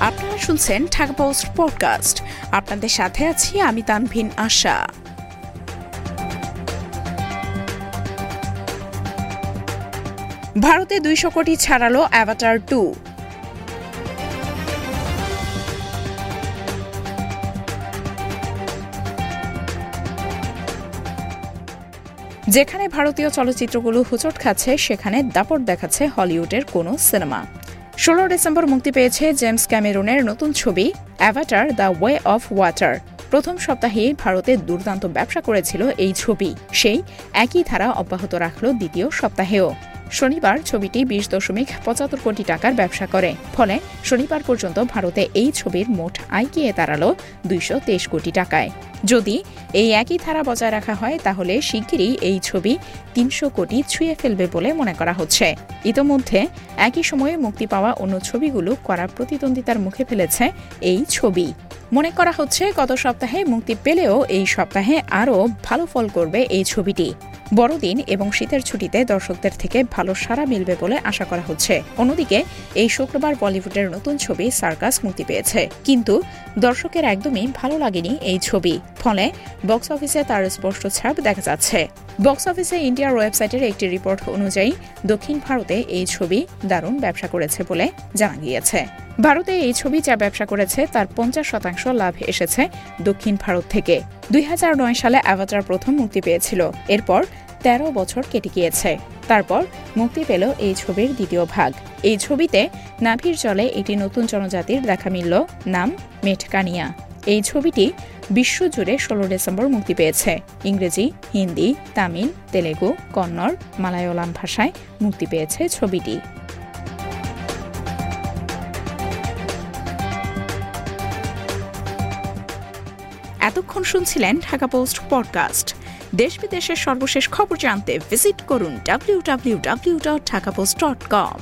আপনারা শুনছেন Dhaka post podcast. আপনাদের সাথে আছি আমি তানভিন আশা। ভারতে দুইশো কোটি ছাড়ালো অ্যাভাটার টু যেখানে ভারতীয় চলচ্চিত্রগুলো হুচট খাচ্ছে, সেখানে দাপট দেখাচ্ছে হলিউডের কোনো সিনেমা। ষোলো ডিসেম্বর মুক্তি পেয়েছে জেমস ক্যামেরুনের নতুন ছবি Avatar the way of water প্রথম সপ্তাহেই ভারতে দুর্দান্ত ব্যবসা করেছিল এই ছবি। সেই একই ধারা অব্যাহত রাখল দ্বিতীয় সপ্তাহেও। শনিবার ছবিটি বিশ দশমিক পঁচাত্তর কোটি টাকার ব্যবসা করে। ফলে শনিবার পর্যন্ত ভারতে এই ছবির মোট আয় গিয়ে দাঁড়াল দুইশো কোটি টাকায়। যদি এই একই ধারা বজায় রাখা হয়, তাহলে শিগগিরই এই ছবি তিনশো কোটি ছুঁয়ে ফেলবে বলে মনে করা হচ্ছে। ইতোমধ্যে একই সময়ে মুক্তি পাওয়া অন্য ছবিগুলো করা প্রতিদ্বন্দ্বিতার মুখে ফেলেছে এই ছবি। মনে করা হচ্ছে, গত সপ্তাহে মুক্তি পেলেও এই সপ্তাহে আরও ভালো ফল করবে এই ছবিটি। বড়দিন এবং শীতের ছুটিতে দর্শকদের থেকে ভালো সাড়া মিলবে বলে আশা করা হচ্ছে। অন্যদিকে, এই শুক্রবার বলিউডের নতুন ছবি সার্কাস মুক্তি পেয়েছে। কিন্তু দর্শকের একদমই ভালো লাগেনি এই ছবি। ফলে বক্স অফিসে তার স্পষ্ট ছাপ দেখা যাচ্ছে। বক্স অফিসে ইন্ডিয়ার ওয়েবসাইটের একটি রিপোর্ট অনুযায়ী দক্ষিণ ভারতে এই ছবি দারুণ ব্যবসা করেছে বলে জানা গিয়েছে। ভারতে এই ছবি যা ব্যবসা করেছে তার পঞ্চাশ শতাংশ লাভ এসেছে দক্ষিণ ভারত থেকে। দুই হাজার নয় সালে অ্যাভাটার প্রথম মুক্তি পেয়েছিল। এরপর তেরো বছর কেটে গিয়েছে। তারপর মুক্তি পেল এই ছবির দ্বিতীয় ভাগ। এই ছবিতে নাভির জলে একটি নতুন জনজাতির দেখা মিলল, নাম মেটকানিয়া। এই ছবিটি বিশ্বজুড়ে ষোলো ডিসেম্বর মুক্তি পেয়েছে। ইংরেজি, হিন্দি, তামিল, তেলেগু, কন্নড়, মালায়ালাম ভাষায় মুক্তি পেয়েছে ছবিটি। এতক্ষণ শুনছিলেন ঢাকা পোস্ট পডকাস্ট। দেশ বিদেশের সর্বশেষ খবর জানতে ভিজিট করুন W W W dot Dhaka post dot com